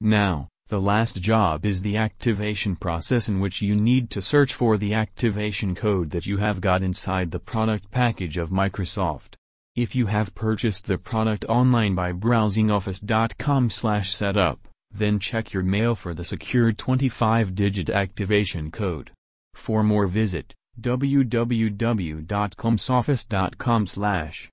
Now, the last job is the activation process in which you need to search for the activation code that you have got inside the product package of Microsoft. If you have purchased the product online by browsing office.com/setup, then check your mail for the secured 25-digit activation code. For more visit www.comsoffice.com